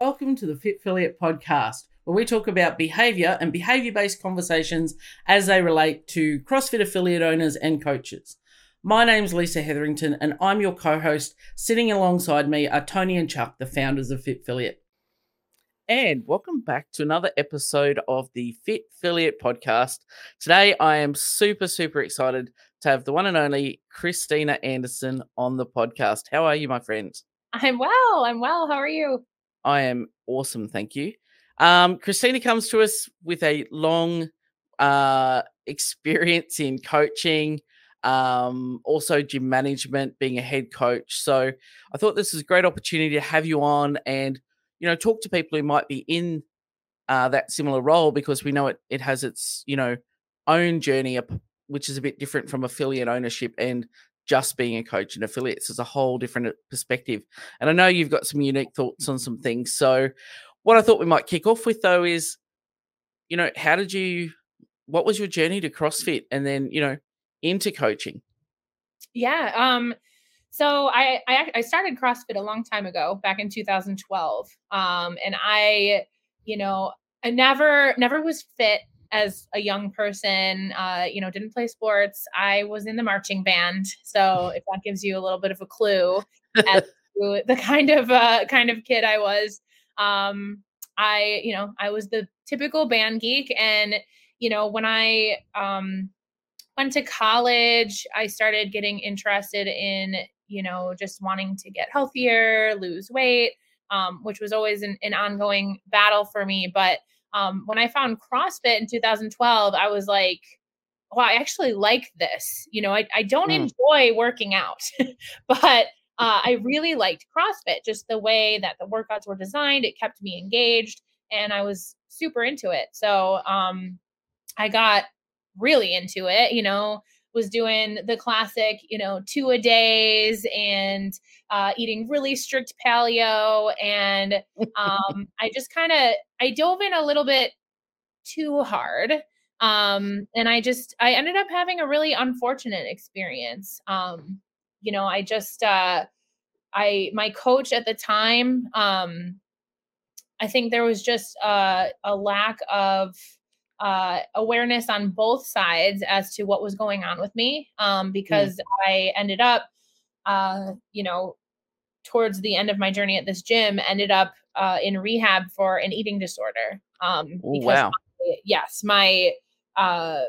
Welcome to the Fitfilliate podcast, where we talk about behavior and behavior based conversations as they relate to CrossFit affiliate owners and coaches. My name's Lisa Hetherington, and I'm your co host. Sitting alongside me are Tony and Chuck, the founders of Fitfilliate. And welcome back to another episode of the Fit Affiliate podcast. Today, I am super, super excited to have the one and only Cristina Anderson on the podcast. How are you, my friend? I'm well. I'm well. How are you? I am awesome, thank you. Um, Cristina comes to us with a long uh, experience in coaching, um, also gym management, being a head coach. So I thought this is a great opportunity to have you on and you know talk to people who might be in uh, that similar role because we know it it has its you know own journey, which is a bit different from affiliate ownership and just being a coach and affiliates is a whole different uh, perspective. And I know you've got some unique thoughts on some things. So, what I thought we might kick off with though is, you know, how did you, what was your journey to CrossFit and then, you know, into coaching? Yeah. Um, so I, I, I started CrossFit a long time ago, back in 2012. Um, and I, you know, I never, never was fit as a young person, uh, you know, didn't play sports. I was in the marching band, so if that gives you a little bit of a clue as to the kind of uh, kind of kid I was, um, I, you know, I was the typical band geek, and you know, when I um, went to college, I started getting interested in, you know, just wanting to get healthier, lose weight, um, which was always an, an ongoing battle for me, but um, when I found CrossFit in 2012, I was like, well, I actually like this. You know, I, I don't mm. enjoy working out, but uh, I really liked CrossFit, just the way that the workouts were designed. It kept me engaged and I was super into it. So um, I got really into it, you know, was doing the classic, you know, two a days and uh, eating really strict paleo. And um, I just kind of I dove in a little bit too hard. Um, and I just I ended up having a really unfortunate experience. Um, you know, I just uh, I my coach at the time, um, I think there was just uh, a lack of uh, awareness on both sides as to what was going on with me um, mm. because mm. I ended up, uh, you know, towards the end of my journey at this gym, ended up uh, in rehab for an eating disorder. Um, Ooh, wow. My, yes, my uh,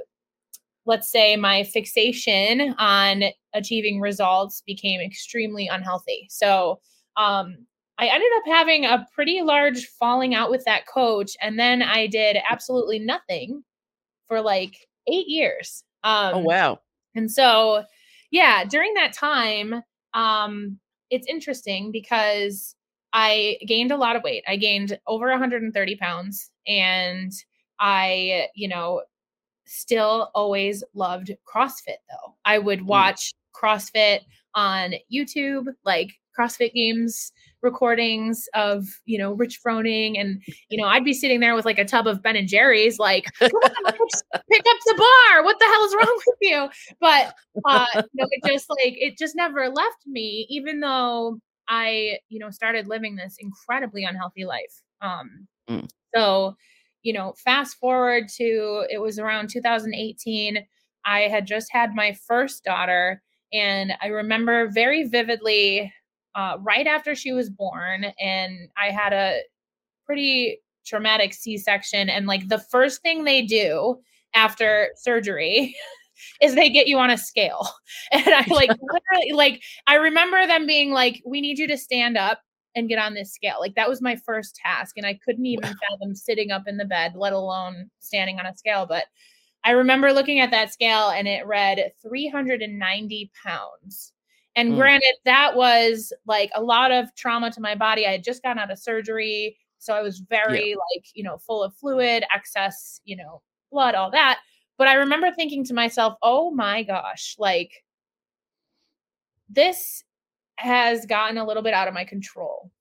let's say my fixation on achieving results became extremely unhealthy. So um, I ended up having a pretty large falling out with that coach. And then I did absolutely nothing for like eight years. Oh, um, oh, wow. And so, yeah, during that time, um, it's interesting because I gained a lot of weight. I gained over 130 pounds and I, you know, still always loved CrossFit though. I would mm. watch mm. CrossFit on YouTube, like CrossFit games recordings of you know Rich Froning, and you know I'd be sitting there with like a tub of Ben and Jerry's, like pick up the bar. What the hell is wrong with you? But uh, you know, it just like it just never left me, even though I you know started living this incredibly unhealthy life. Um, mm. so you know, fast forward to it was around 2018. I had just had my first daughter. And I remember very vividly uh, right after she was born, and I had a pretty traumatic C section. And like the first thing they do after surgery is they get you on a scale. And I like literally, like, I remember them being like, we need you to stand up and get on this scale. Like that was my first task. And I couldn't even wow. fathom sitting up in the bed, let alone standing on a scale. But I remember looking at that scale and it read 390 pounds. And mm. granted, that was like a lot of trauma to my body. I had just gotten out of surgery. So I was very yeah. like, you know, full of fluid, excess, you know, blood, all that. But I remember thinking to myself, oh my gosh, like this has gotten a little bit out of my control.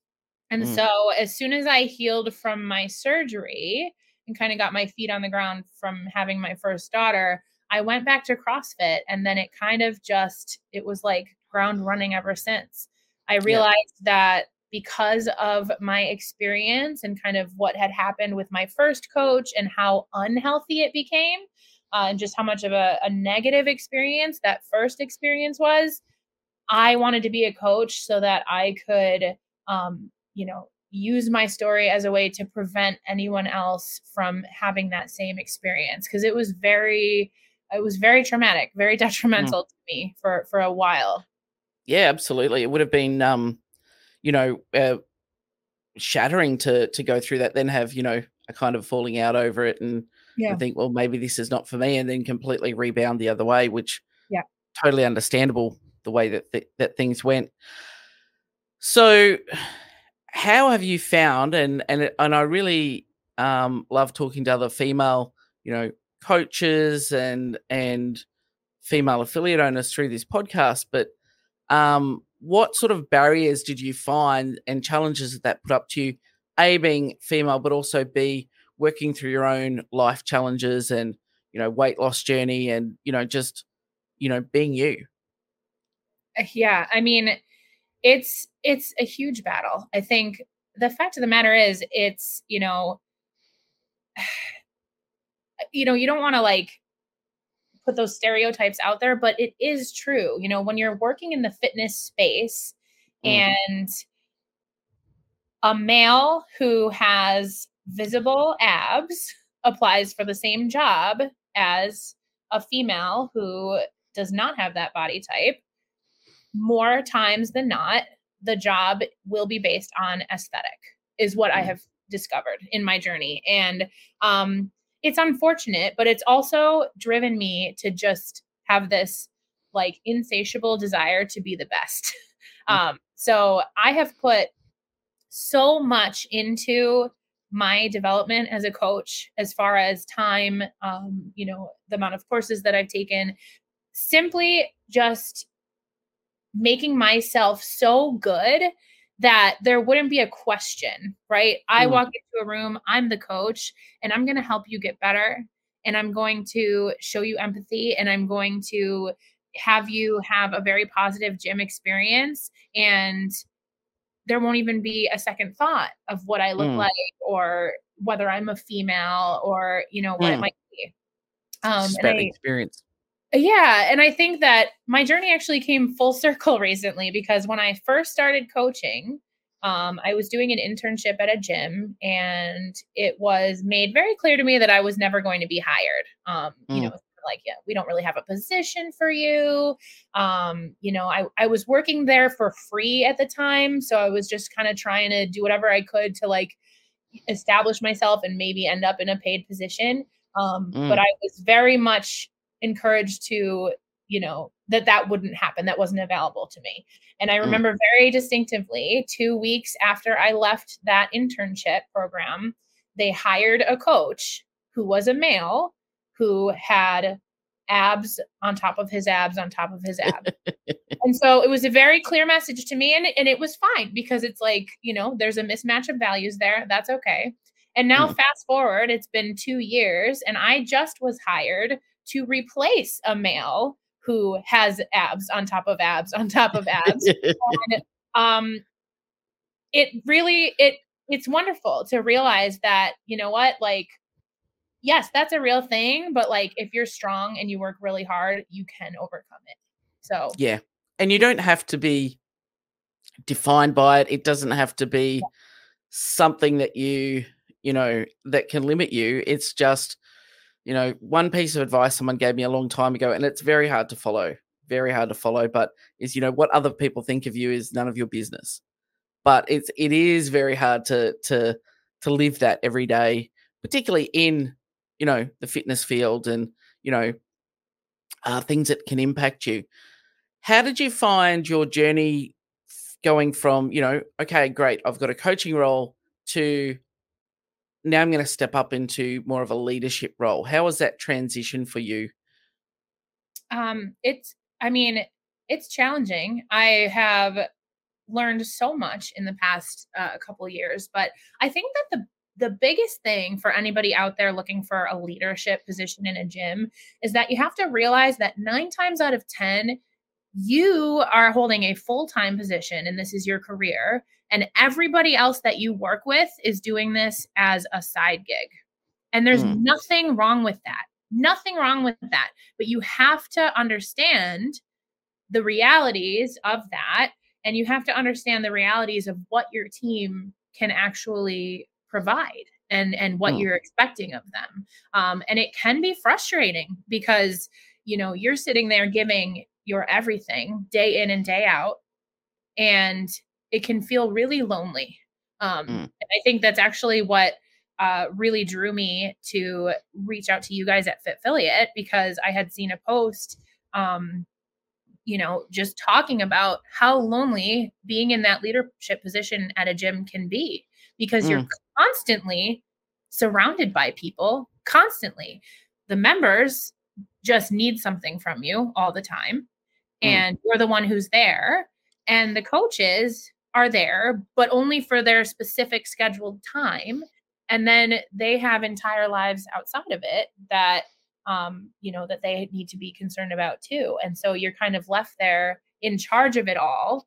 And mm. so as soon as I healed from my surgery and kind of got my feet on the ground from having my first daughter, I went back to CrossFit and then it kind of just it was like ground running ever since. I realized yeah. that because of my experience and kind of what had happened with my first coach and how unhealthy it became uh, and just how much of a, a negative experience that first experience was i wanted to be a coach so that i could um, you know use my story as a way to prevent anyone else from having that same experience because it was very it was very traumatic very hmm. detrimental mm. to me for for a while yeah absolutely it would have been um you know uh, shattering to to go through that then have you know a kind of falling out over it and yeah. think well maybe this is not for me and then completely rebound the other way which yeah totally understandable the way that th- that things went so how have you found and and and I really um, love talking to other female, you know, coaches and and female affiliate owners through this podcast, but um, what sort of barriers did you find and challenges that that put up to you? A being female, but also B working through your own life challenges and you know weight loss journey and you know just you know being you. Uh, yeah, I mean, it's it's a huge battle. I think the fact of the matter is it's, you know, you know, you don't want to like put those stereotypes out there, but it is true. You know, when you're working in the fitness space mm. and a male who has visible abs applies for the same job as a female who does not have that body type, more times than not, the job will be based on aesthetic, is what I mm. have discovered in my journey. And um, it's unfortunate, but it's also driven me to just have this like insatiable desire to be the best. Mm. um, so I have put so much into my development as a coach as far as time um, you know the amount of courses that i've taken simply just making myself so good that there wouldn't be a question, right? I mm. walk into a room, I'm the coach, and I'm going to help you get better. And I'm going to show you empathy and I'm going to have you have a very positive gym experience. And there won't even be a second thought of what I look mm. like or whether I'm a female or, you know, what mm. it might be. Um, I, experience. Yeah. And I think that my journey actually came full circle recently because when I first started coaching, um, I was doing an internship at a gym and it was made very clear to me that I was never going to be hired. Um, mm. You know, like, yeah, we don't really have a position for you. Um, you know, I, I was working there for free at the time. So I was just kind of trying to do whatever I could to like establish myself and maybe end up in a paid position. Um, mm. But I was very much encouraged to you know that that wouldn't happen that wasn't available to me and i mm. remember mm. very distinctively two weeks after i left that internship program they hired a coach who was a male who had abs on top of his abs on top of his abs and so it was a very clear message to me and, and it was fine because it's like you know there's a mismatch of values there that's okay and now mm. fast forward it's been two years and i just was hired to replace a male who has abs on top of abs on top of abs. and, um, it really it it's wonderful to realize that you know what like yes that's a real thing but like if you're strong and you work really hard you can overcome it so yeah and you don't have to be defined by it it doesn't have to be yeah. something that you you know that can limit you it's just you know, one piece of advice someone gave me a long time ago, and it's very hard to follow, very hard to follow, but is, you know, what other people think of you is none of your business. But it's it is very hard to to to live that every day, particularly in, you know, the fitness field and, you know, uh, things that can impact you. How did you find your journey going from, you know, okay, great, I've got a coaching role to now I'm going to step up into more of a leadership role. How was that transition for you? Um, it's, I mean, it's challenging. I have learned so much in the past uh, couple years, but I think that the the biggest thing for anybody out there looking for a leadership position in a gym is that you have to realize that nine times out of 10, you are holding a full-time position and this is your career and everybody else that you work with is doing this as a side gig and there's mm. nothing wrong with that nothing wrong with that but you have to understand the realities of that and you have to understand the realities of what your team can actually provide and and what mm. you're expecting of them um, and it can be frustrating because you know you're sitting there giving your everything day in and day out and it can feel really lonely um, mm. i think that's actually what uh, really drew me to reach out to you guys at Fitfilliate because i had seen a post um, you know just talking about how lonely being in that leadership position at a gym can be because mm. you're constantly surrounded by people constantly. The members just need something from you all the time. Mm. And you're the one who's there. And the coaches are there, but only for their specific scheduled time. And then they have entire lives outside of it that um, you know, that they need to be concerned about too. And so you're kind of left there in charge of it all.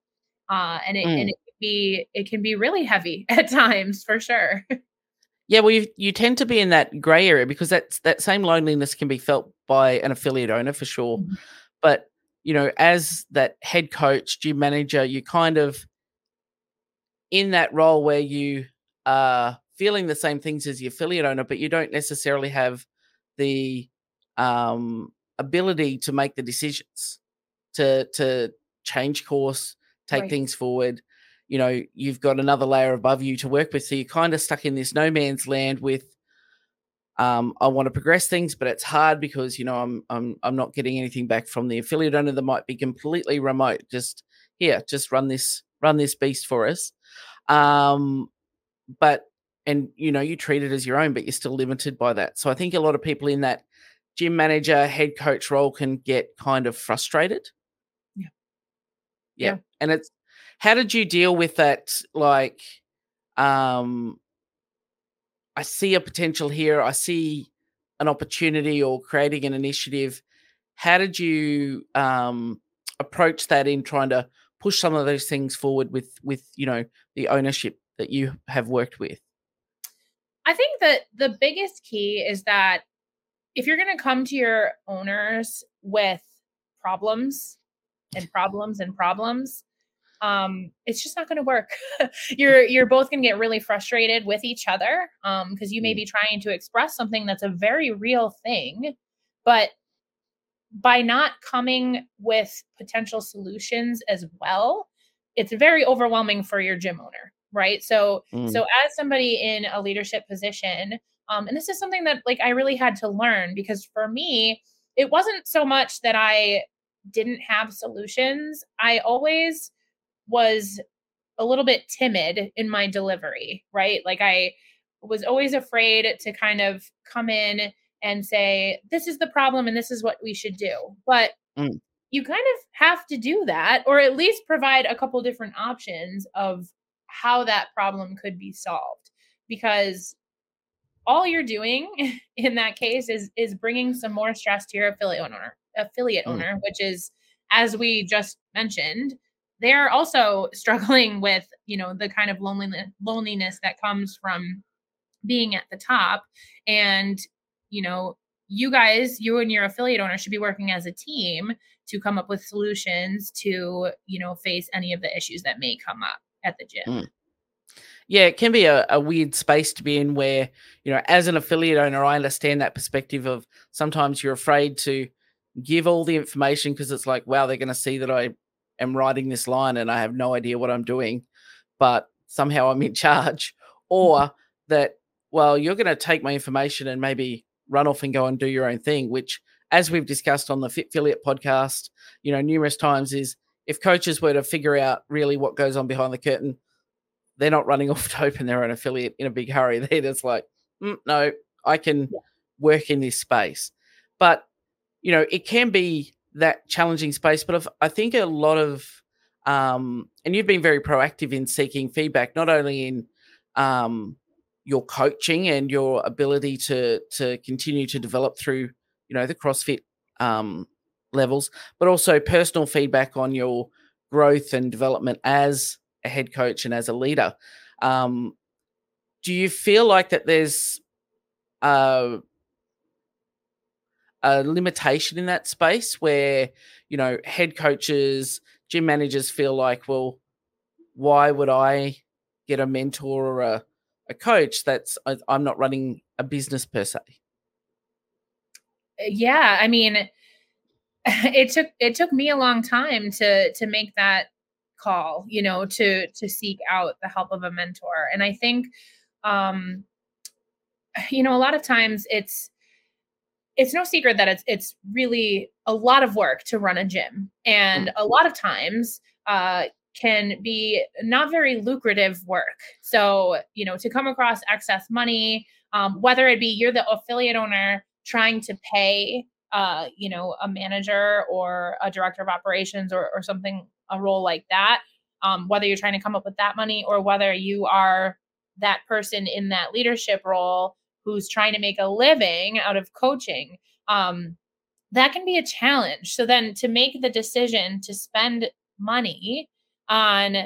Uh, and it, mm. and it can be, it can be really heavy at times for sure. Yeah, well, you, you tend to be in that grey area because that's that same loneliness can be felt by an affiliate owner for sure. Mm-hmm. But you know, as that head coach, gym manager, you kind of in that role where you are feeling the same things as the affiliate owner, but you don't necessarily have the um, ability to make the decisions to to change course, take right. things forward you know you've got another layer above you to work with so you're kind of stuck in this no man's land with um, I want to progress things, but it's hard because you know I'm I'm I'm not getting anything back from the affiliate owner that might be completely remote. Just here, just run this run this beast for us. Um, but and you know you treat it as your own, but you're still limited by that. So I think a lot of people in that gym manager, head coach role can get kind of frustrated. Yeah. Yeah. yeah. And it's how did you deal with that? Like, um, I see a potential here. I see an opportunity or creating an initiative. How did you um, approach that in trying to push some of those things forward with with you know the ownership that you have worked with? I think that the biggest key is that if you're going to come to your owners with problems and problems and problems, um, it's just not going to work. you're you're both going to get really frustrated with each other because um, you may mm. be trying to express something that's a very real thing, but by not coming with potential solutions as well, it's very overwhelming for your gym owner, right? So mm. so as somebody in a leadership position, um, and this is something that like I really had to learn because for me, it wasn't so much that I didn't have solutions. I always was a little bit timid in my delivery, right? Like I was always afraid to kind of come in and say, this is the problem and this is what we should do. But mm. you kind of have to do that, or at least provide a couple different options of how that problem could be solved. Because all you're doing in that case is is bringing some more stress to your affiliate owner affiliate mm. owner which is as we just mentioned they're also struggling with you know the kind of loneliness loneliness that comes from being at the top and you know you guys you and your affiliate owner should be working as a team to come up with solutions to you know face any of the issues that may come up at the gym mm. yeah it can be a, a weird space to be in where you know as an affiliate owner i understand that perspective of sometimes you're afraid to give all the information because it's like wow they're going to see that i am writing this line and I have no idea what I'm doing, but somehow I'm in charge, or mm-hmm. that, well, you're going to take my information and maybe run off and go and do your own thing, which, as we've discussed on the Fitfilliate podcast, you know, numerous times is if coaches were to figure out really what goes on behind the curtain, they're not running off to open their own affiliate in a big hurry. They're just like, mm, no, I can work in this space. But, you know, it can be that challenging space. But i think a lot of, um, and you've been very proactive in seeking feedback, not only in um, your coaching and your ability to to continue to develop through, you know, the CrossFit um, levels, but also personal feedback on your growth and development as a head coach and as a leader. Um, do you feel like that there's a, a limitation in that space where you know head coaches, gym managers feel like, well, why would I get a mentor or a, a coach that's I'm not running a business per se? Yeah, I mean, it took it took me a long time to to make that call you know to to seek out the help of a mentor and i think um you know a lot of times it's it's no secret that it's it's really a lot of work to run a gym. And a lot of times uh can be not very lucrative work. So you know to come across excess money um, whether it be you're the affiliate owner trying to pay uh, you know, a manager or a director of operations or, or something, a role like that, um, whether you're trying to come up with that money or whether you are that person in that leadership role who's trying to make a living out of coaching, um, that can be a challenge. So then to make the decision to spend money on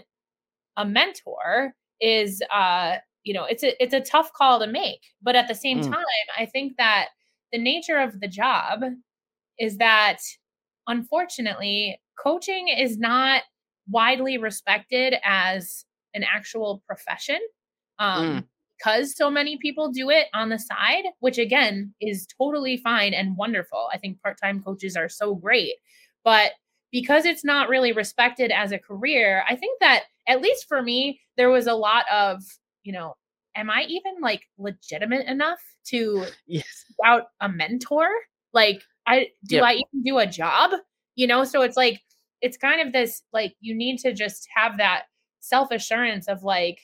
a mentor is uh you know it's a it's a tough call to make but at the same mm. time i think that the nature of the job is that unfortunately, coaching is not widely respected as an actual profession. Um, mm. Because so many people do it on the side, which again is totally fine and wonderful. I think part time coaches are so great. But because it's not really respected as a career, I think that at least for me, there was a lot of, you know, am I even like legitimate enough to yes. out a mentor? Like, I do yep. I even do a job? You know, so it's like it's kind of this like you need to just have that self assurance of like,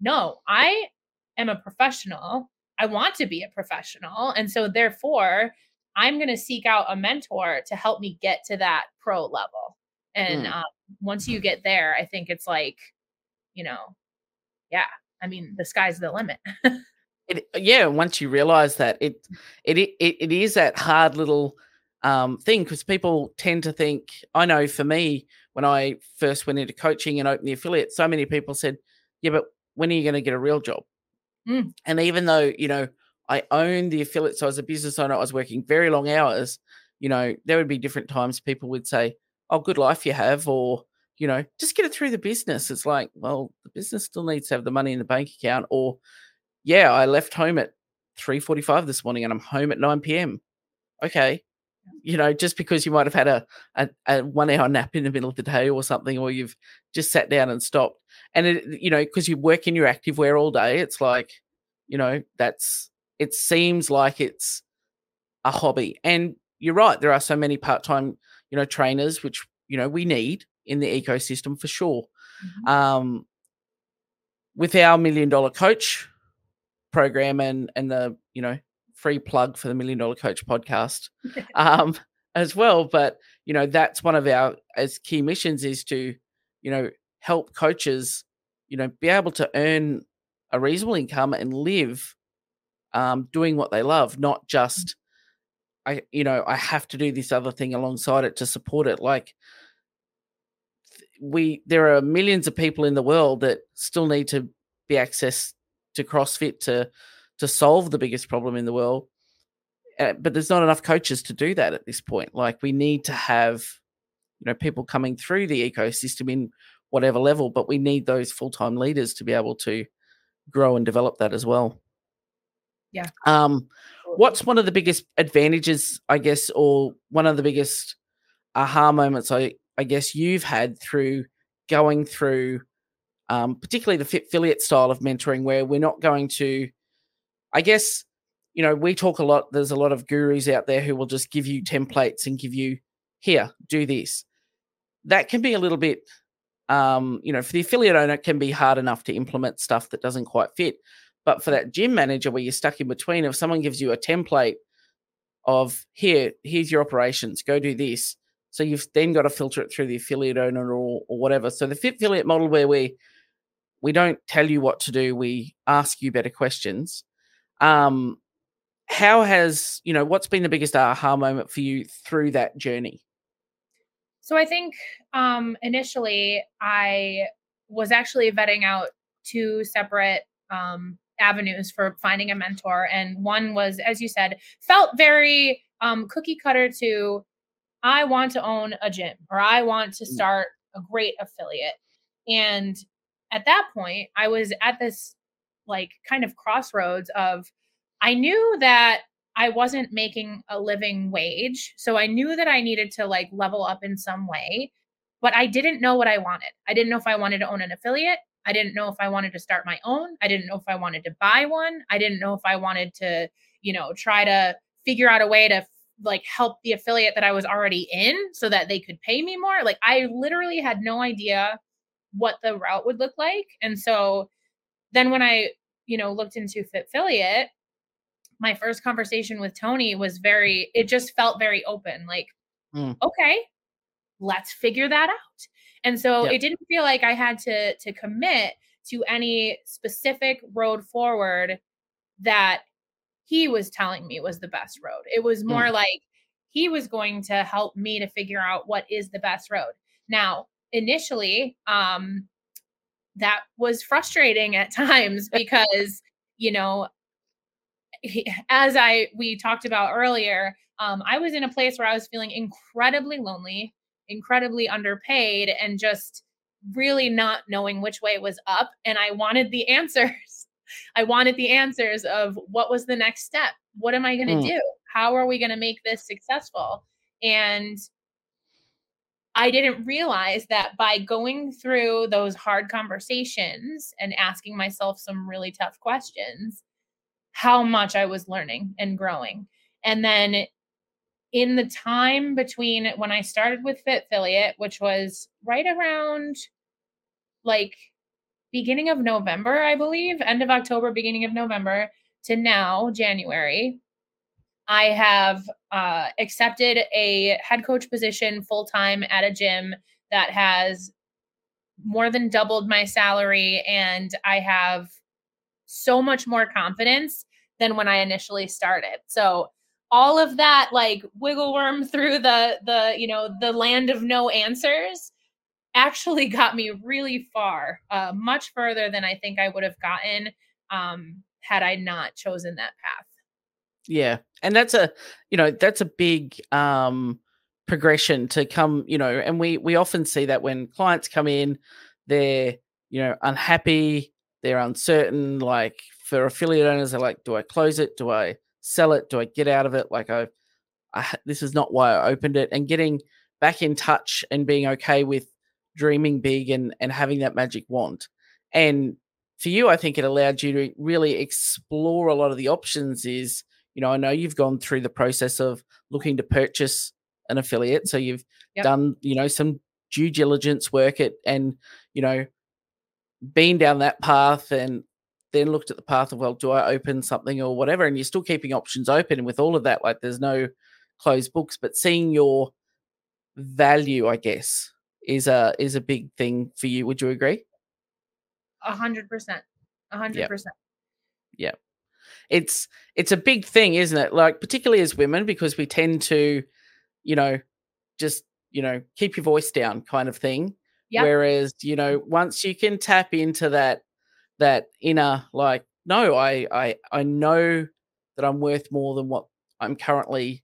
no, I am a professional. I want to be a professional. And so therefore, I'm going to seek out a mentor to help me get to that pro level. And mm. um, once you get there, I think it's like, you know, yeah, I mean, the sky's the limit. it, yeah, once you realize that it, it, it, it is that hard little um, thing because people tend to think, I know for me, when I first went into coaching and opened the affiliate, so many people said, yeah, but when are you going to get a real job? Mm. And even though, you know, I owned the affiliate, so as a business owner, I was working very long hours, you know, there would be different times people would say, oh, good life you have, or, you know, just get it through the business. It's like, well, the business still needs to have the money in the bank account. Or, yeah, I left home at 3.45 this morning and I'm home at 9 p.m. Okay. You know, just because you might have had a, a, a one hour nap in the middle of the day or something, or you've just sat down and stopped. And, it, you know, because you work in your active wear all day, it's like, you know, that's, it seems like it's a hobby. And you're right. There are so many part time, you know, trainers, which, you know, we need in the ecosystem for sure. Mm-hmm. Um, with our million dollar coach program and and the you know free plug for the million dollar coach podcast um, as well, but you know that's one of our as key missions is to you know help coaches you know be able to earn a reasonable income and live um, doing what they love, not just I you know I have to do this other thing alongside it to support it. Like we there are millions of people in the world that still need to be accessed to CrossFit to to solve the biggest problem in the world. Uh, but there's not enough coaches to do that at this point. Like we need to have you know people coming through the ecosystem in whatever level, but we need those full time leaders to be able to grow and develop that as well. Yeah. Um, what's one of the biggest advantages, I guess, or one of the biggest aha moments I I guess you've had through going through, um, particularly the Fitfilliate style of mentoring, where we're not going to, I guess, you know, we talk a lot. There's a lot of gurus out there who will just give you templates and give you, here, do this. That can be a little bit, um, you know, for the affiliate owner, it can be hard enough to implement stuff that doesn't quite fit. But for that gym manager where you're stuck in between, if someone gives you a template of here, here's your operations, go do this, so you've then got to filter it through the affiliate owner or, or whatever. So the Fitfilliate model where we we don't tell you what to do, we ask you better questions. Um, how has you know what's been the biggest aha moment for you through that journey? So I think um, initially I was actually vetting out two separate um, avenues for finding a mentor, and one was, as you said, felt very um, cookie cutter to I want to own a gym or I want to mm. start a great affiliate. And at that point, I was at this like kind of crossroads of I knew that I wasn't making a living wage. So I knew that I needed to like level up in some way, but I didn't know what I wanted. I didn't know if I wanted to own an affiliate. I didn't know if I wanted to start my own. I didn't know if I wanted to buy one. I didn't know if I wanted to, you know, try to figure out a way to like help the affiliate that I was already in so that they could pay me more. Like I literally had no idea what the route would look like. And so then when I, you know, looked into Fitfilliate, my first conversation with Tony was very, it just felt very open. Like, mm. okay, let's figure that out. And so yep. it didn't feel like I had to to commit to any specific road forward that he was telling me was the best road. It was more mm. like he was going to help me to figure out what is the best road. Now, initially, um, that was frustrating at times because, you know, as I we talked about earlier, um, I was in a place where I was feeling incredibly lonely, incredibly underpaid, and just really not knowing which way was up. And I wanted the answers. I wanted the answers of what was the next step? What am I going to mm. do? How are we going to make this successful? And I didn't realize that by going through those hard conversations and asking myself some really tough questions, how much I was learning and growing. And then in the time between when I started with Fitfilliate, which was right around like beginning of November, I believe, end of October, beginning of November to now, January, I have uh, accepted a head coach position full time at a gym that has more than doubled my salary. And I have so much more confidence than when I initially started. So, all of that like wiggle worm through the the you know the land of no answers actually got me really far, uh, much further than I think I would have gotten um, had I not chosen that path. Yeah, and that's a you know that's a big um, progression to come. You know, and we we often see that when clients come in, they're you know unhappy, they're uncertain. Like for affiliate owners, they're like, do I close it? Do I sell it? Do I get out of it? Like I, I this is not why I opened it, and getting back in touch and being okay with dreaming big and and having that magic wand. And for you, I think it allowed you to really explore a lot of the options. Is you know, I know you've gone through the process of looking to purchase an affiliate, so you've yep. done you know some due diligence work at and you know been down that path and then looked at the path of well do i open something or whatever and you're still keeping options open and with all of that like there's no closed books but seeing your value i guess is a is a big thing for you. Would you agree? A hundred percent. A hundred percent. Yeah. It's it's a big thing, isn't it? Like particularly as women, because we tend to, you know, just, you know, keep your voice down kind of thing. Yep. Whereas, you know, mm-hmm. once you can tap into that that inner like, no, I I I know that I'm worth more than what I'm currently,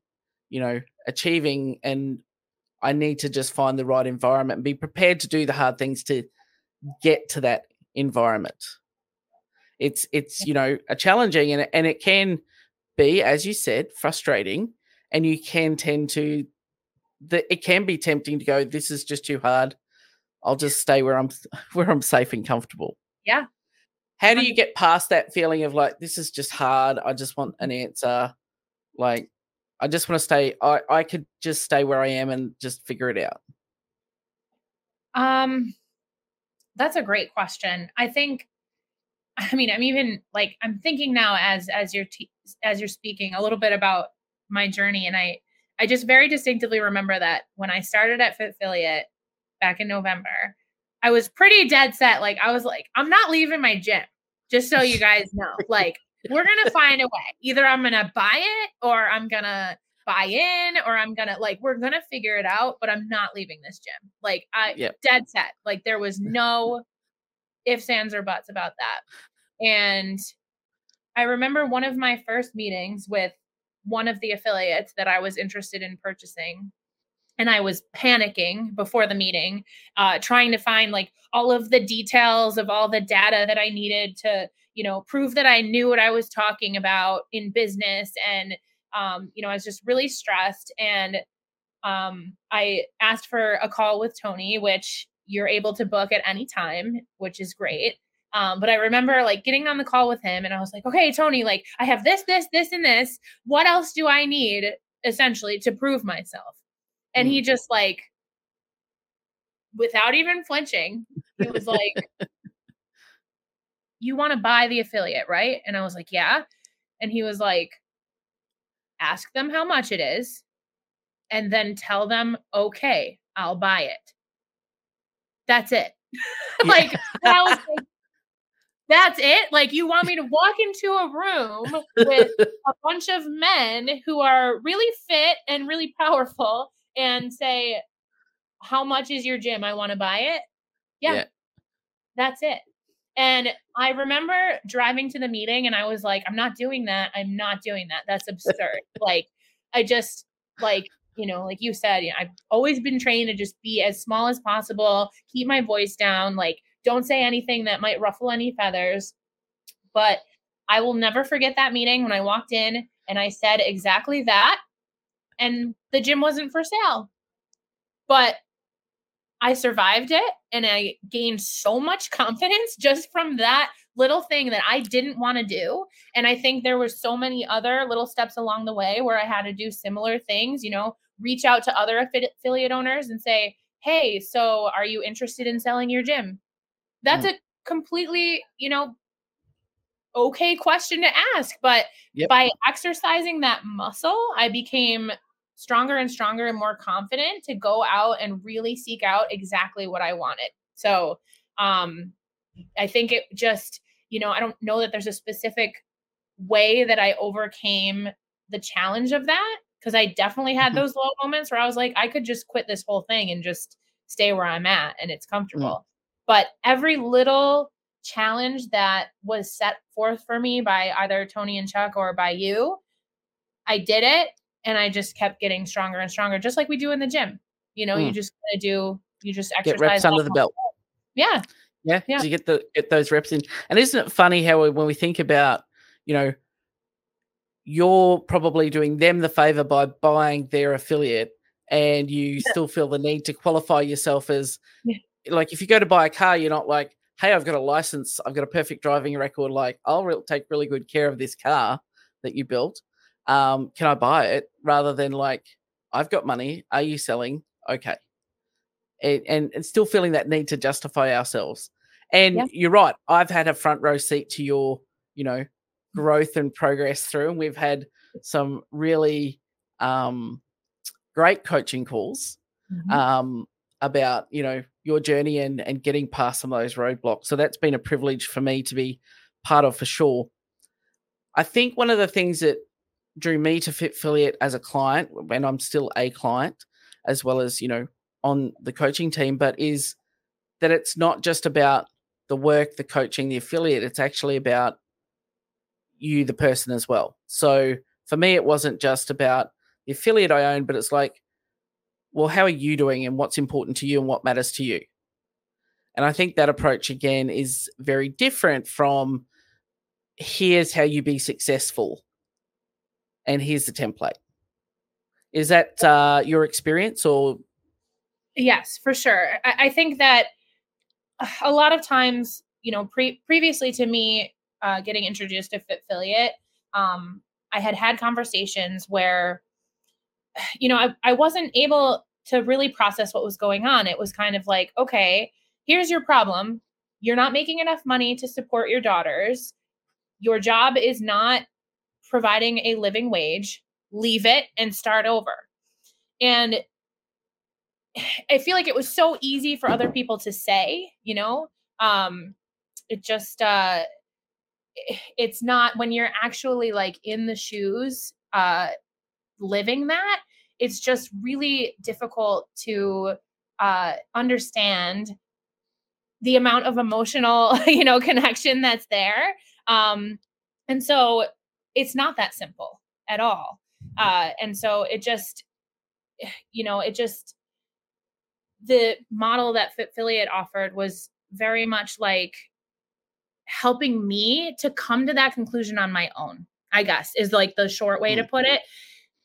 you know, achieving and I need to just find the right environment and be prepared to do the hard things to get to that environment. It's it's you know a challenging and and it can be as you said frustrating and you can tend to that it can be tempting to go this is just too hard. I'll just stay where I'm where I'm safe and comfortable. Yeah. How do you get past that feeling of like this is just hard? I just want an answer. Like I just want to stay. I I could just stay where I am and just figure it out. Um, that's a great question. I think. I mean, I'm even like I'm thinking now as as you're te- as you're speaking a little bit about my journey, and I I just very distinctively remember that when I started at Fitfilliate back in November, I was pretty dead set. Like I was like, I'm not leaving my gym. Just so you guys know, like we're gonna find a way. Either I'm gonna buy it or I'm gonna buy in or I'm gonna like we're gonna figure it out, but I'm not leaving this gym. Like I Yep. dead set. Like there was no ifs, ands, or buts about that. And I remember one of my first meetings with one of the affiliates that I was interested in purchasing. And I was panicking before the meeting, uh, trying to find like all of the details of all the data that I needed to, you know, prove that I knew what I was talking about in business. And, um, you know, I was just really stressed. And um, I asked for a call with Tony, which you're able to book at any time, which is great. Um, but I remember like getting on the call with him and I was like, okay, Tony, like I have this, this, this, and this. What else do I need essentially to prove myself? And he just like, without even flinching, he was like, you want to buy the affiliate, right? And I was like, yeah. And he was like, ask them how much it is and then tell them, okay, I'll buy it. That's it. Like, I was like, that's it. Like, you want me to walk into a room with a bunch of men who are really fit and really powerful and say, how much is your gym? I want to buy it. Yeah, Yeah. that's it. And I remember driving to the meeting and I was like, I'm not doing that. I'm not doing that. That's absurd. like, I just, like, you know, like you said, you know, I've always been trained to just be as small as possible, keep my voice down, like, don't say anything that might ruffle any feathers. But I will never forget that meeting when I walked in and I said exactly that. And the gym wasn't for sale. But I survived it and I gained so much confidence just from that little thing that I didn't want to do. And I think there were so many other little steps along the way where I had to do similar things, you know, reach out to other affiliate owners and say, "Hey, so are you interested in selling your gym?" That's a completely, you know, okay question to ask, but Yep. by exercising that muscle, I became stronger and stronger and more confident to go out and really seek out exactly what I wanted. So, um I think it just, you know, I don't know that there's a specific way that I overcame the challenge of that because I definitely had Mhm. those low moments where I was like I could just quit this whole thing and just stay where I'm at and it's comfortable. But every little challenge that was set forth for me by either Tony and Chuck or by you, I did it and I just kept getting stronger and stronger, just like we do in the gym. You know, you Mm. just gotta do, you just exercise. Get reps under the belt. Yeah. Yeah, Yeah. to get the get those reps in. And isn't it funny how we, when we think about, you know, you're probably doing them the favor by buying their affiliate, and you still feel the need to qualify yourself as, Yeah. like, if you go to buy a car, you're not like, hey, I've got a license, I've got a perfect driving record. Like, I'll re- take really good care of this car that you built. Um, can I buy it? Rather than like, I've got money. Are you selling? Okay. And, and, and still feeling that need to justify ourselves. And Yeah. you're right. I've had a front row seat to your, you know, growth and progress through, and we've had some really um, great coaching calls Mhm. um, about you know your journey and and getting past some of those roadblocks. So that's been a privilege for me to be part of for sure. I think one of the things that drew me to Fitfilliate as a client, when I'm still a client, as well as you know on the coaching team, but is that it's not just about the work, the coaching, the affiliate. It's actually about you, the person, as well. So for me, it wasn't just about the affiliate I own, but it's like, well, how are you doing and what's important to you and what matters to you? And I think that approach again is very different from here's how you be successful and here's the template. Is that uh, your experience or Yes, for sure. I, I think that a lot of times, you know, pre- previously to me uh, getting introduced to Fitfilliate, um, I had had conversations where, you know, I, I wasn't able to really process what was going on. It was kind of like, okay, here's your problem. You're not making enough money to support your daughters. Your job is not providing a living wage. Leave it and start over. And I feel like it was so easy for other people to say, you know, um, it just, uh, it's not when you're actually like in the shoes uh living that it's just really difficult to uh understand the amount of emotional you know connection that's there um and so it's not that simple at all uh and so it just you know it just the model that Fitfiliate offered was very much like helping me to come to that conclusion on my own, I guess, is like the short way mm. to put it.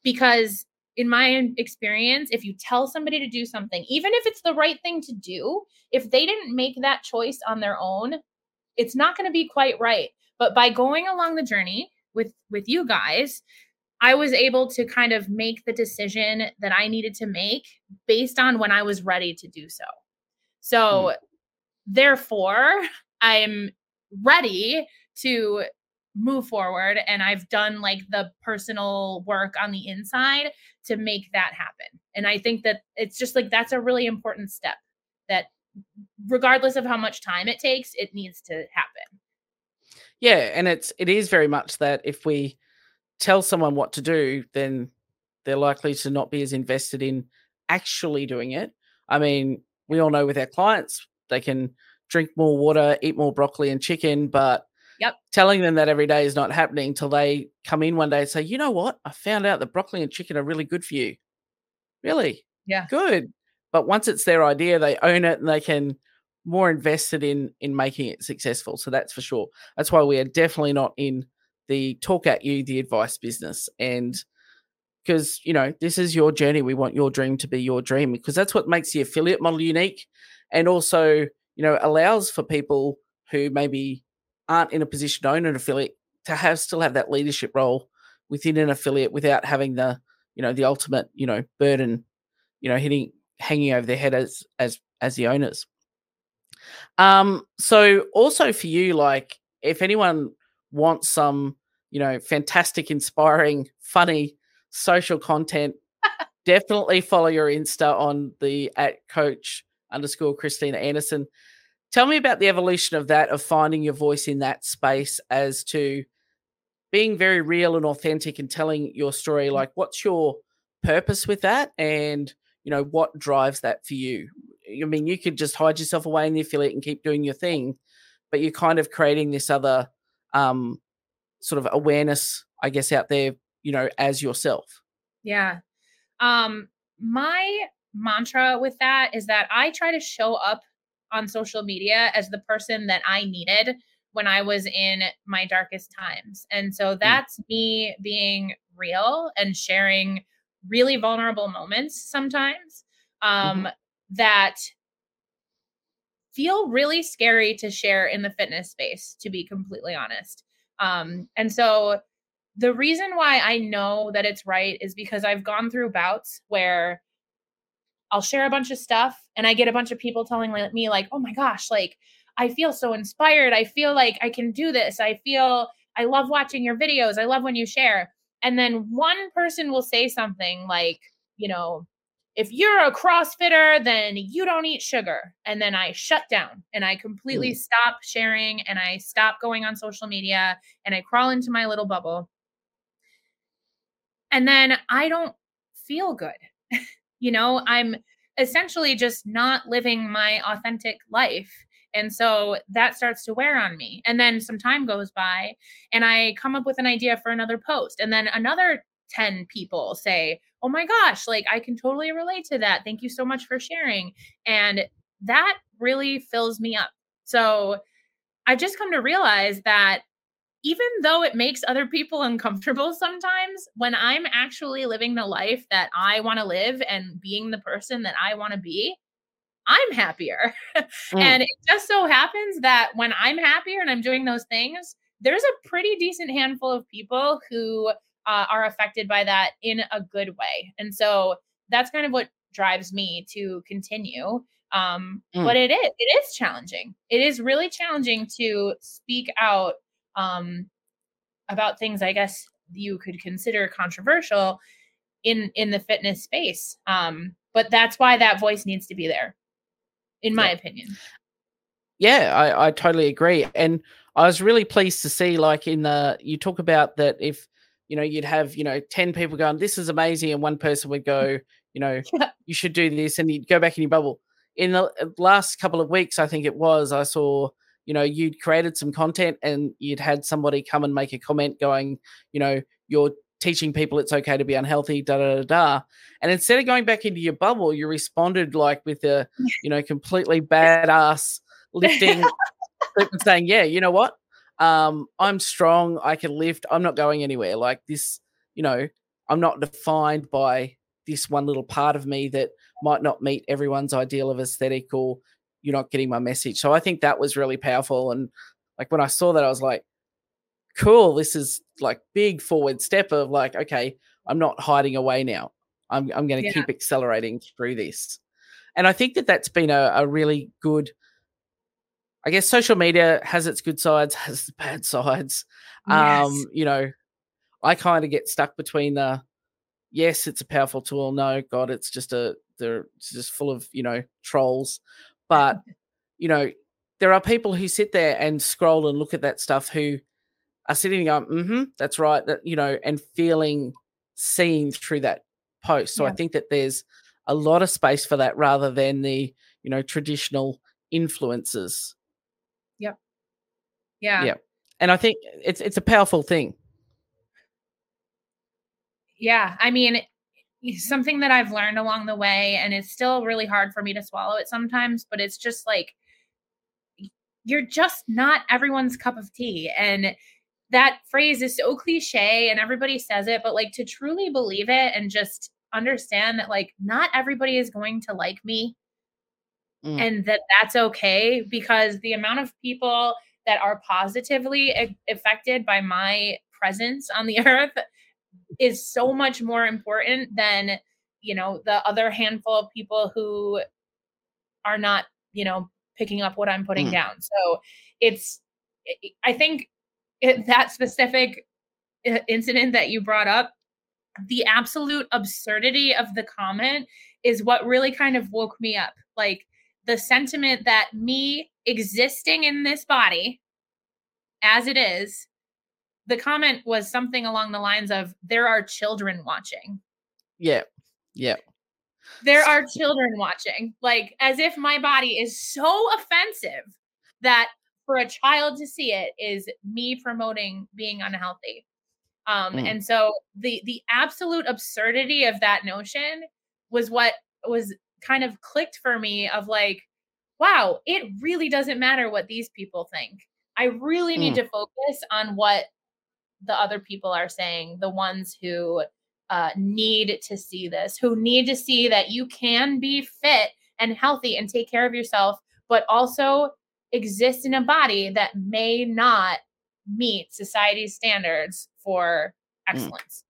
Because in my experience, if you tell somebody to do something, even if it's the right thing to do, if they didn't make that choice on their own, it's not going to be quite right. But by going along the journey with with you guys, I was able to kind of make the decision that I needed to make based on when I was ready to do so. So, mm. therefore, I'm ready to move forward and I've done like the personal work on the inside to make that happen. And I think that it's just like that's a really important step that regardless of how much time it takes, it needs to happen. Yeah, and it's it is very much that if we tell someone what to do, then they're likely to not be as invested in actually doing it. I mean, we all know with our clients, they can drink more water, eat more broccoli and chicken, but yep. telling them that every day is not happening till they come in one day and say, you know what? I found out that broccoli and chicken are really good for you. Really? Yeah. Good. But once it's their idea, they own it and they can more invested in in making it successful. So that's for sure. That's why we are definitely not in the talk at you, the advice business. And because, you know, this is your journey. We want your dream to be your dream because that's what makes the affiliate model unique and also, you know, allows for people who maybe aren't in a position to own an affiliate to have still have that leadership role within an affiliate without having the, you know, the ultimate, you know, burden, you know, hitting hanging over their head as as as the owners. Um, so also for you, like if anyone wants some you know, fantastic, inspiring, funny social content, definitely follow your Insta on the at coach underscore Cristina Anderson. Tell me about the evolution of that, of finding your voice in that space as to being very real and authentic and telling your story. Mm. Like, what's your purpose with that? And, you know, what drives that for you? I mean, you could just hide yourself away in the affiliate and keep doing your thing, but you're kind of creating this other um, sort of awareness, I guess, out there, you know, as yourself? Yeah. Um, my mantra with that is that I try to show up on social media as the person that I needed when I was in my darkest times. And so hmm. that's mm. me being real and sharing really vulnerable moments sometimes um, mm-hmm. that feel really scary to share in the fitness space, to be completely honest. Um, and so the reason why I know that it's right is because I've gone through bouts where I'll share a bunch of stuff and I get a bunch of people telling me, like, oh my gosh, like, I feel so inspired. I feel like I can do this. I feel I love watching your videos. I love when you share. And then one person will say something like, you know, if you're a CrossFitter, then you don't eat sugar. And then I shut down and I completely mm. stop sharing and I stop going on social media and I crawl into my little bubble. And then I don't feel good. you know, I'm essentially just not living my authentic life. And so that starts to wear on me. And then some time goes by and I come up with an idea for another post. And then another 10 people say, Oh my gosh, like I can totally relate to that. Thank you so much for sharing. And that really fills me up. So I've just come to realize that even though it makes other people uncomfortable sometimes, when I'm actually living the life that I want to live and being the person that I want to be, I'm happier. Mm. and it just so happens that when I'm happier and I'm doing those things, there's a pretty decent handful of people who uh, are affected by that in a good way. And so that's kind of what drives me to continue. Um, mm. But it is it is challenging. It is really challenging to speak out um, about things. I guess you could consider controversial in in the fitness space. Um, but that's why that voice needs to be there, in my yeah. opinion. Yeah, I, I totally agree. And I was really pleased to see, like, in the, you talk about that if, you know, you'd have, you know, 10 people going, this is amazing. And one person would go, you know, you should do this. And you'd go back in your bubble. In the uh, last couple of weeks, I think it was, I saw, you know, you'd created some content and you'd had somebody come and make a comment going, you know, you're teaching people it's okay to be unhealthy, da da da da. And instead of going back into your bubble, you responded like with a, you know, completely badass lifting and saying, Yeah, you know what? Um, I'm strong, I can lift, I'm not going anywhere. Like this, you know, I'm not defined by this one little part of me that might not meet everyone's ideal of aesthetic or you're not getting my message. So I think that was really powerful. And like when I saw that, I was like, cool, this is like big forward step of like, okay, I'm not hiding away now. I'm, I'm going to yeah. keep accelerating through this. And I think that that's been a, a really good, I guess social media has its good sides, has the bad sides. Yes. Um, you know, I kind of get stuck between the, yes, it's a powerful tool. No, God, it's just a, they're just full of, you know, trolls. But, you know, there are people who sit there and scroll and look at that stuff who are sitting and going, mm-hmm, that's right, that you know, and feeling seen through that post. So yeah. I think that there's a lot of space for that rather than the, you know, traditional influences. Yep. Yeah. Yeah. And I think it's it's a powerful thing. Yeah. I mean, something that I've learned along the way, and it's still really hard for me to swallow it sometimes, but it's just like you're just not everyone's cup of tea. And that phrase is so cliche and everybody says it, but like to truly believe it and just understand that like not everybody is going to like me mm. and that that's okay because the amount of people that are positively affected by my presence on the earth is so much more important than you know the other handful of people who are not you know picking up what i'm putting mm. down so it's i think it, that specific incident that you brought up, the absolute absurdity of the comment is what really kind of woke me up. Like the sentiment that me existing in this body as it is, the comment was something along the lines of, There are children watching. Yeah. Yeah. There are children watching, like as if my body is so offensive that for a child to see it is me promoting being unhealthy. Um, mm. and so the the absolute absurdity of that notion was what was kind of clicked for me of like, wow, it really doesn't matter what these people think. I really need mm. to focus on what the other people are saying, the ones who uh, need to see this, who need to see that you can be fit and healthy and take care of yourself, but also exist in a body that may not meet society's standards for mm. excellence. Mm.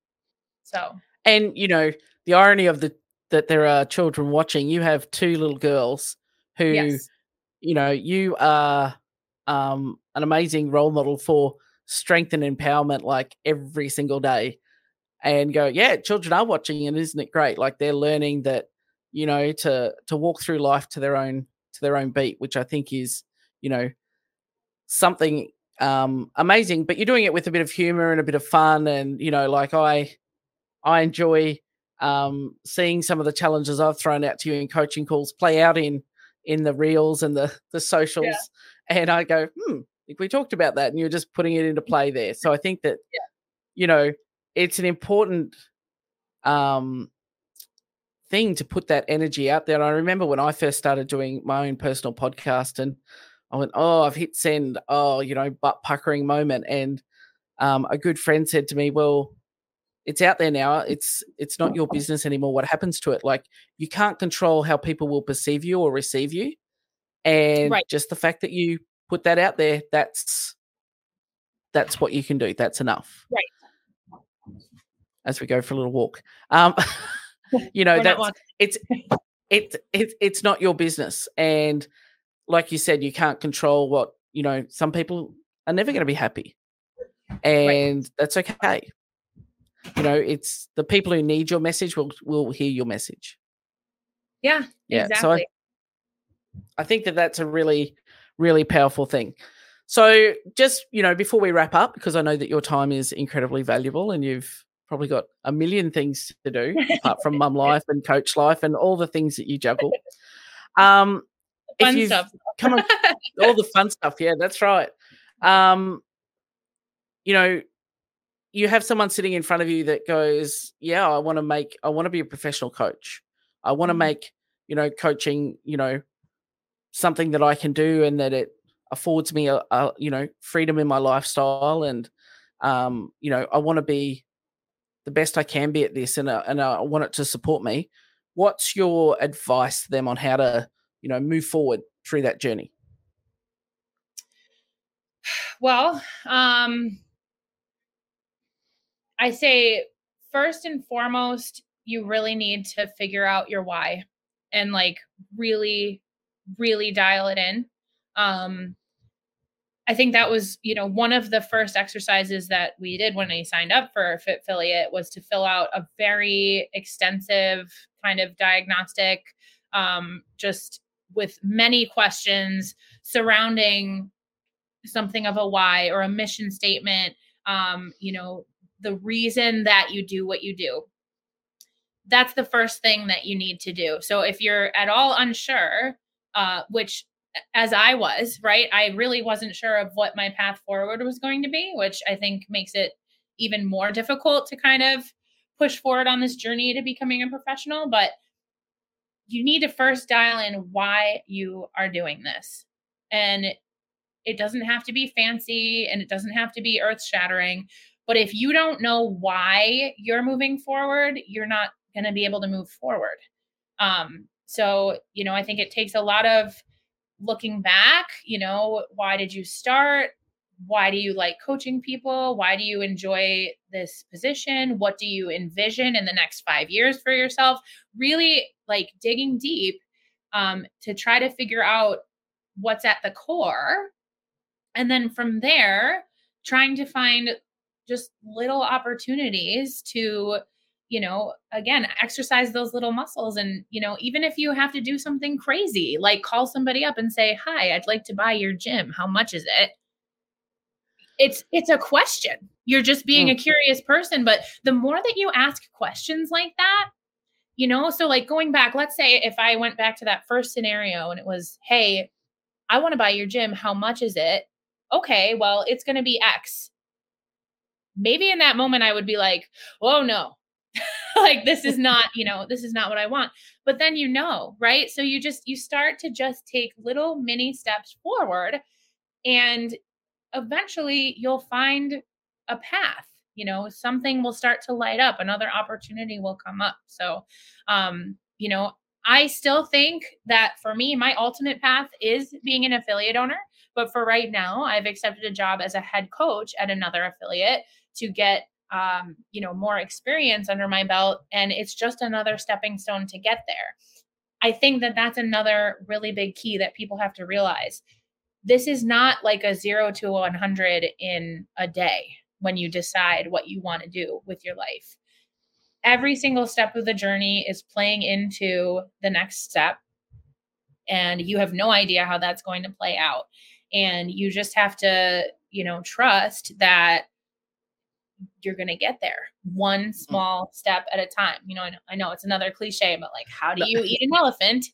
So, and you know, the irony of the that there are children watching, you have two little girls who, yes. you know, you are um, an amazing role model for strength and empowerment like every single day and go yeah children are watching and isn't it great like they're learning that you know to to walk through life to their own to their own beat which i think is you know, something um, amazing, but you're doing it with a bit of humor and a bit of fun. And, you know, like I, I enjoy um, seeing some of the challenges I've thrown out to you in coaching calls play out in, in the reels and the, the socials. Yeah. And I go, hmm, if we talked about that and you're just putting it into play there. So I think that, yeah. you know, it's an important um, thing to put that energy out there. And I remember when I first started doing my own personal podcast and I went, oh, I've hit send. Oh, you know, butt puckering moment. And um, a good friend said to me, well, it's out there now. It's it's not your business anymore. What happens to it? Like you can't control how people will perceive you or receive you, and right. just the fact that you put that out there, that's that's what you can do. That's enough. Right. As we go for a little walk, um, you know that's it's it's it's it's not your business, and like you said, you can't control what, you know, some people are never going to be happy. And right. that's okay. You know, it's the people who need your message will will hear your message. Yeah, yeah. Exactly. So I, I think that that's a really, really powerful thing. So, just you know, before we wrap up, because I know that your time is incredibly valuable, and you've probably got a million things to do apart from mum life and coach life and all the things that you juggle. Um, fun if stuff. come on, all the fun stuff. Yeah, that's right. Um, you know, you have someone sitting in front of you that goes, "Yeah, I want to make, I want to be a professional coach. I want to mm-hmm. make, you know, coaching, you know, something that I can do and that it affords me a, a you know, freedom in my lifestyle and, um, you know, I want to be the best I can be at this, and uh, and I want it to support me." What's your advice to them on how to, you know, move forward through that journey? Well, um, I say first and foremost, you really need to figure out your why and like really, really dial it in. Um, I think that was, you know, one of the first exercises that we did when I signed up for Fitfilliate was to fill out a very extensive kind of diagnostic, um, just with many questions surrounding something of a why or a mission statement um, you know the reason that you do what you do. That's the first thing that you need to do. So if you're at all unsure, uh, which as I was, right, I really wasn't sure of what my path forward was going to be, which I think makes it even more difficult to kind of push forward on this journey to becoming a professional. But you need to first dial in why you are doing this. And it doesn't have to be fancy and it doesn't have to be earth shattering, but if you don't know why you're moving forward, you're not going to be able to move forward. Um, so, you know, I think it takes a lot of looking back, you know, why did you start? Why do you like coaching people? Why do you enjoy this position? What do you envision in the next five years for yourself? Really like digging deep um, to try to figure out what's at the core. And then from there, trying to find just little opportunities to you know again exercise those little muscles and you know even if you have to do something crazy like call somebody up and say hi i'd like to buy your gym. How much is it? It's it's a question. You're just being mm. a curious person but the more that you ask questions like that you know so like going back let's say if i went back to that first scenario and it was hey i want to buy your gym. How much is it? Okay well it's going to be x. Maybe in that moment I would be like, oh no, like this is not, you know, this is not what I want. But then you know, right? So you just, you start to just take little mini steps forward and eventually you'll find a path you know something will start to light up another opportunity will come up so um you know i still think that for me my ultimate path is being an affiliate owner but for right now i've accepted a job as a head coach at another affiliate to get um, you know more experience under my belt and it's just another stepping stone to get there. I think that that's another really big key that people have to realize. This is not like a 0 to 100 in a day when you decide what you want to do with your life. Every single step of the journey is playing into the next step and you have no idea how that's going to play out. And you just have to you know trust that you're going to get there one mm. small step at a time. You know I, know, I know it's another cliche, but like, how do you eat an elephant?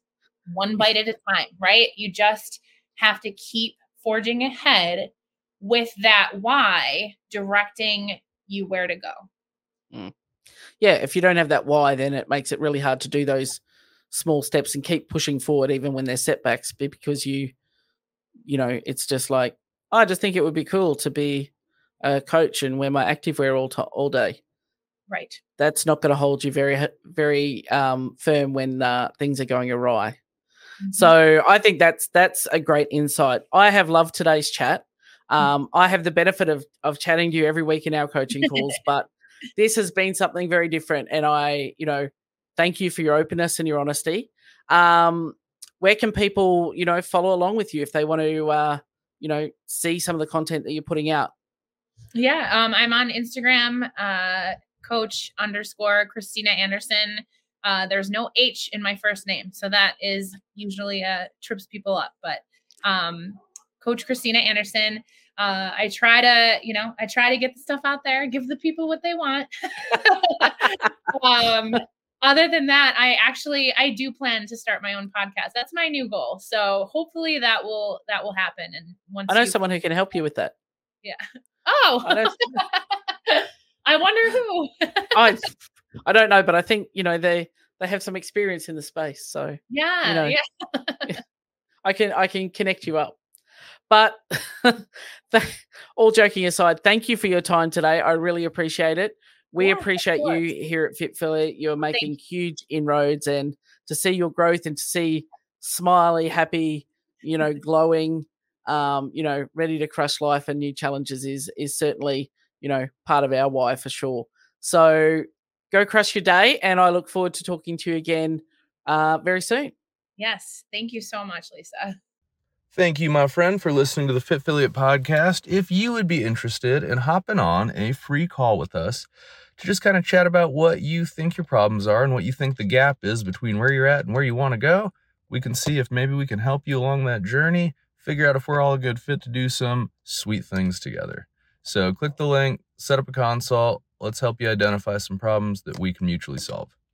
One bite at a time, right? You just have to keep forging ahead with that why directing you where to go. Mm. Yeah, if you don't have that why, then it makes it really hard to do those small steps and keep pushing forward even when there's setbacks because you you know it's just like i just think it would be cool to be a coach and wear my activewear all to- all day. Right. That's not going to hold you very very um, firm when uh, things are going awry. Mm-hmm. So I think that's that's a great insight. I have loved today's chat. Mm. Um, I have the benefit of of chatting to you every week in our coaching calls, but this has been something very different. And I, you know, thank you for your openness and your honesty. Um, where can people, you know, follow along with you if they want to, uh, you know, see some of the content that you're putting out? Yeah, um, I'm on Instagram, uh, coach underscore Cristina Anderson. Uh, there's no H in my first name, so that is usually uh, trips people up. But um, Coach Cristina Anderson. Uh, I try to, you know, I try to get the stuff out there, give the people what they want. um, other than that, I actually I do plan to start my own podcast. That's my new goal. So hopefully that will that will happen. And once I know you, someone who can help you with that. Yeah. Oh. oh I, I wonder who. Oh, I I don't know, but I think you know they they have some experience in the space. So yeah, you know, yeah. I can I can connect you up. But all joking aside, thank you for your time today. I really appreciate it. We yeah, appreciate you here at Fit Philly. You're making Thanks. huge inroads, and to see your growth and to see smiley, happy, you know, glowing, um, you know, ready to crush life and new challenges is is certainly you know part of our why for sure. So go crush your day, and I look forward to talking to you again uh, very soon. Yes, thank you so much, Lisa. Thank you, my friend, for listening to the Fitfilliate podcast. If you would be interested in hopping on a free call with us to just kind of chat about what you think your problems are and what you think the gap is between where you're at and where you want to go, we can see if maybe we can help you along that journey, figure out if we're all a good fit to do some sweet things together. So click the link, set up a consult. Let's help you identify some problems that we can mutually solve.